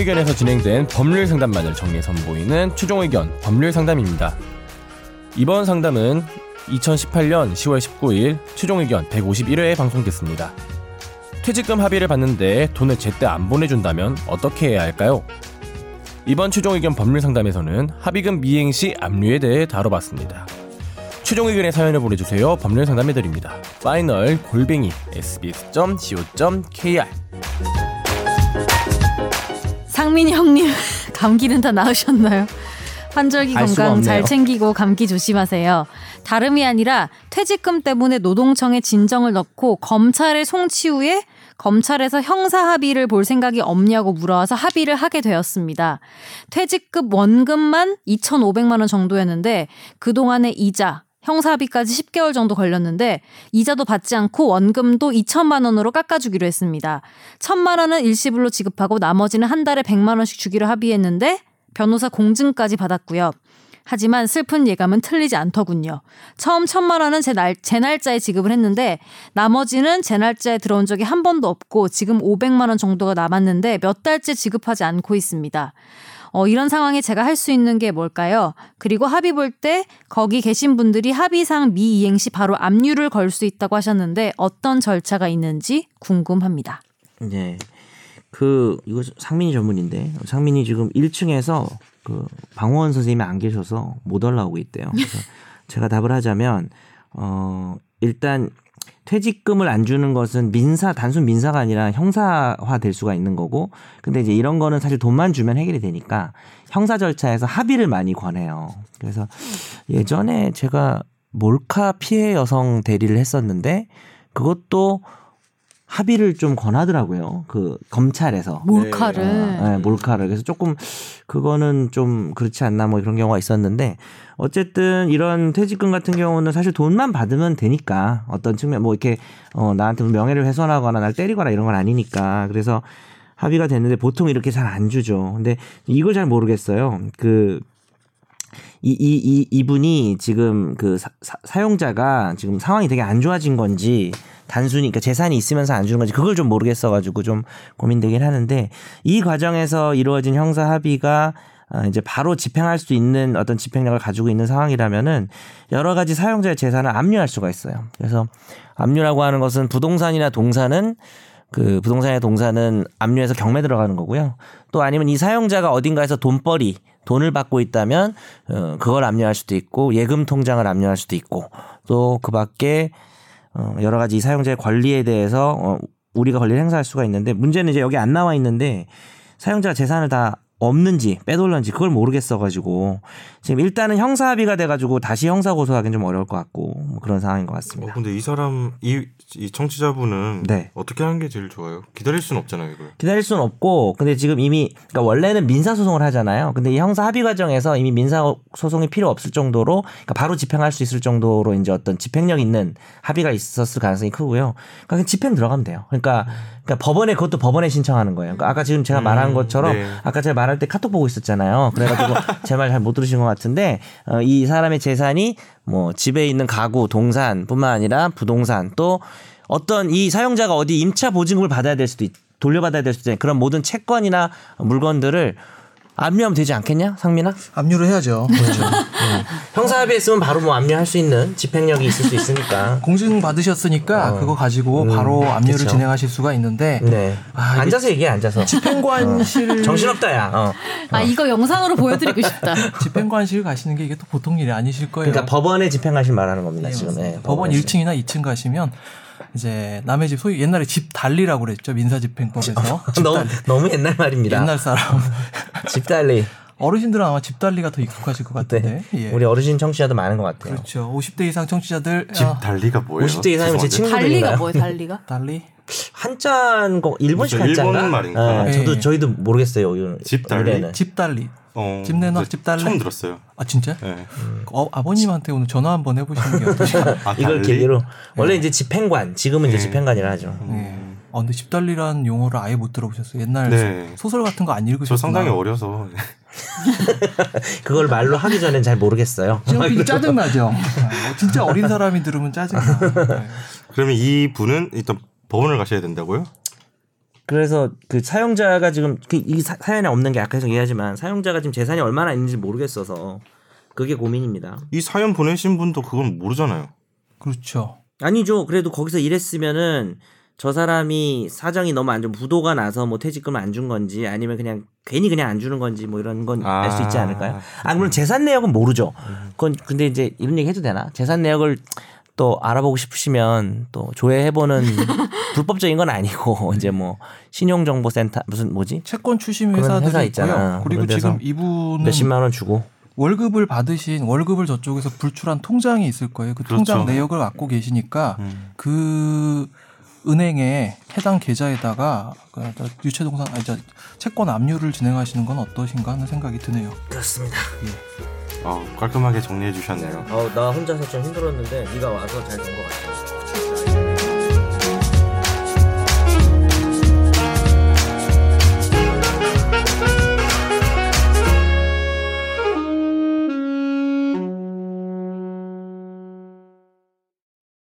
의견에서 진행된 법률 상담만을 정리해 선보이는 최종 의견 법률 상담입니다. 이번 상담은 2018년 10월 19일 최종 의견 151회에 방송됐습니다. 퇴직금 합의를 받는데 돈을 제때 안 보내준다면 어떻게 해야 할까요? 이번 최종 의견 법률 상담에서는 합의금 미행 시 압류에 대해 다뤄봤습니다. 최종 의견의 사연을 보내주세요. 법률 상담해드립니다. 파이널 골뱅이 sbs.co.kr 상민이 형님 감기는 다 나으셨나요? 환절기 건강 잘. 챙기고 감기 조심하세요. 다름이 아니라 퇴직금 때문에 노동청에 진정을 넣고 검찰에 송치 후에 검찰에서 형사 합의를 볼 생각이 없냐고 물어와서 합의를 하게 되었습니다. 퇴직금 원금만 2,500만 원 정도였는데 그동안의 이자, 형사 합의까지 10개월 정도 걸렸는데 이자도 받지 않고 원금도 2천만 원으로 깎아주기로 했습니다. 1천만 원은 일시불로 지급하고 나머지는 한 달에 100만 원씩 주기로 합의했는데 변호사 공증까지 받았고요. 하지만 슬픈 예감은 틀리지 않더군요. 처음 천만 원은 제, 날, 제 날짜에 지급을 했는데 나머지는 제 날짜에 들어온 적이 한 번도 없고 지금 500만 원 정도가 남았는데 몇 달째 지급하지 않고 있습니다. 어, 이런 상황에 제가 할 수 있는 게 뭘까요? 그리고 합의 볼 때 거기 계신 분들이 합의상 미이행 시 바로 압류를 걸 수 있다고 하셨는데 어떤 절차가 있는지 궁금합니다. 네. 그 이거 상민이 전문인데 상민이 지금 1층에서 그 방호원 선생님이 안 계셔서 못 올라오고 있대요. 그래서 제가 답을 하자면 어 일단 퇴직금을 안 주는 것은 민사 단순 민사가 아니라 형사화 될 수가 있는 거고 근데 이제 이런 거는 사실 돈만 주면 해결이 되니까 형사 절차에서 합의를 많이 권해요. 그래서 예전에 제가 몰카 피해 여성 대리를 했었는데 그것도 합의를 좀 권하더라고요. 그 검찰에서. 몰카를. 네, 몰카를. 그래서 조금 그거는 좀 그렇지 않나 뭐 그런 경우가 있었는데 어쨌든 이런 퇴직금 같은 경우는 사실 돈만 받으면 되니까 어떤 측면 뭐 이렇게 어 나한테 명예를 훼손하거나 날 때리거나 이런 건 아니니까 그래서 합의가 됐는데 보통 이렇게 잘 안 주죠. 근데 이걸 잘 모르겠어요. 그 이, 이, 이, 이분이 지금 그 사, 사, 용자가 지금 상황이 되게 안 좋아진 건지 단순히 그러니까 재산이 있으면서 안 주는 건지 그걸 좀 모르겠어가지고 좀 고민되긴 하는데 이 과정에서 이루어진 형사 합의가 아, 이제 바로 집행할 수 있는 어떤 집행력을 가지고 있는 상황이라면은 여러 가지 사용자의 재산을 압류할 수가 있어요. 그래서 압류라고 하는 것은 부동산이나 동산은 그 부동산의 동산은 압류해서 경매 들어가는 거고요. 또 아니면 이 사용자가 어딘가에서 돈벌이 돈을 받고 있다면 어 그걸 압류할 수도 있고 예금 통장을 압류할 수도 있고 또 그밖에 어 여러 가지 이 사용자의 권리에 대해서 어 우리가 권리를 행사할 수가 있는데 문제는 이제 여기 안 나와 있는데 사용자가 재산을 다 없는지 빼돌렸는지 그걸 모르겠어가지고 지금 일단은 형사 합의가 돼가지고 다시 형사 고소하기는 좀 어려울 것 같고 뭐 그런 상황인 것 어, 같습니다. 근데 이 사람 이, 이 청취자분은 네. 어떻게 하는 게 제일 좋아요? 기다릴 수는 없잖아요, 이걸. 기다릴 수는 없고 근데 지금 이미 그러니까 원래는 민사 소송을 하잖아요. 근데 이 형사 합의 과정에서 이미 민사 소송이 필요 없을 정도로 그러니까 바로 집행할 수 있을 정도로 이제 어떤 집행력 있는 합의가 있었을 가능성이 크고요. 그러니까 그냥 집행 들어가면 돼요. 그러니까 그러니까 법원에 그것도 법원에 신청하는 거예요. 그러니까 아까 지금 제가 말한 것처럼 네. 아까 제가 말할 때 카톡 보고 있었잖아요. 그래가지고 제 말 잘 못 들으신 것 같은데 어, 이 사람의 재산이 뭐 집에 있는 가구, 동산뿐만 아니라 부동산 또 어떤 이 사용자가 어디 임차 보증금을 받아야 될 수도 있, 돌려받아야 될 수도 있는 그런 모든 채권이나 물건들을 압류하면 되지 않겠냐, 상민아? 압류를 해야죠. 그렇죠. 형사합의했으면 바로 뭐 압류할 수 있는 집행력이 있을 수 있으니까. 공증 받으셨으니까 어. 그거 가지고 음, 바로 압류를 그쵸. 진행하실 수가 있는데 네. 아, 앉아서 얘기해, 앉아서. 집행관실 정신없다, 야. 어. 아 이거 영상으로 보여드리고 싶다. 집행관실 가시는 게 이게 또 보통 일이 아니실 거예요. 그러니까 법원에 집행하실 말하는 겁니다, 네, 지금. 네, 법원 법원에서. 1층이나 2층 가시면 이제 남의 집 소위 옛날에 집 달리라고 그랬죠 민사집행법에서 집 너무. 너무 옛날 말입니다. 옛날 사람 집달리. 어르신들은 아마 집 달리가 더 익숙하실 것 같은데 네. 예. 우리 어르신 청취자도 많은 것 같아요. 그렇죠 50대 이상 청취자들 집 아, 달리가 뭐예요? 50대 이상이면 제. 친구들인가요? 달리가 뭐예요? 달리가? 달리 한자인 거 일본식 무슨 일본 한자인가? 말인가? 네, 저도 네. 저희도 모르겠어요. 이집 달리? 노래는. 집 달리 어, 집 내놔, 근데 집 달래? 처음 들었어요. 아 진짜 네. 어, 아버님한테 오늘 전화 한번 해보시는 게 어떠실까요? 아, 이걸 달리? 계기로 원래 이제 집행관 지금은 이제 네. 집행관이라 하죠. 네. 아 근데 집 달리라는 용어를 아예 못 들어보셨어요. 옛날 네. 소, 설 같은 거 안 읽으셨구나. 저 상당히 어려서 그걸 말로 하기 전엔 잘 모르겠어요. 지금 짜증 나죠. 진짜 어린 사람이 들으면 짜증 나. 네. 그러면 이 분은 일단 법원을 가셔야 된다고요? 그래서 그 사용자가 지금 그이 사- 사연에 없는 게 아까 계속 얘기하지만 사용자가 지금 재산이 얼마나 있는지 모르겠어서 그게 고민입니다. 이 사연 보내신 분도 그건 모르잖아요. 그렇죠. 아니죠. 그래도 거기서 일했으면은 저 사람이 사정이 너무 안 좋은 부도가 나서 뭐 퇴직금을 안 준 건지 아니면 그냥 괜히 그냥 안 주는 건지 뭐 이런 건 알수 있지 아. 않을까요? 아 물론 재산 내역은 모르죠. 그건 근데 이제 이런 얘기 해도 되나? 재산 내역을 또 알아보고 싶으시면 또 조회해보는 불법적인 건 아니고 이제 뭐 신용정보센터 무슨 뭐지 채권 추심 그런 회사들이 회사. 있잖아. 그리고 지금 이분은 몇십만 원 주고 월급을 받으신 월급을 저쪽에서 불출한 통장이 있을 거예요. 그 통장 그렇죠. 내역을 갖고 계시니까 음. 그 은행에 해당 계좌에다가 그 유체동산 아니 저 채권 압류를 진행하시는 건 어떠신가 하는 생각이 드네요. 그렇습니다. 어, 깔끔하게 정리해 주셨네요. 어, 나 혼자서 좀 힘들었는데 네가 와서 잘 된 것 같아.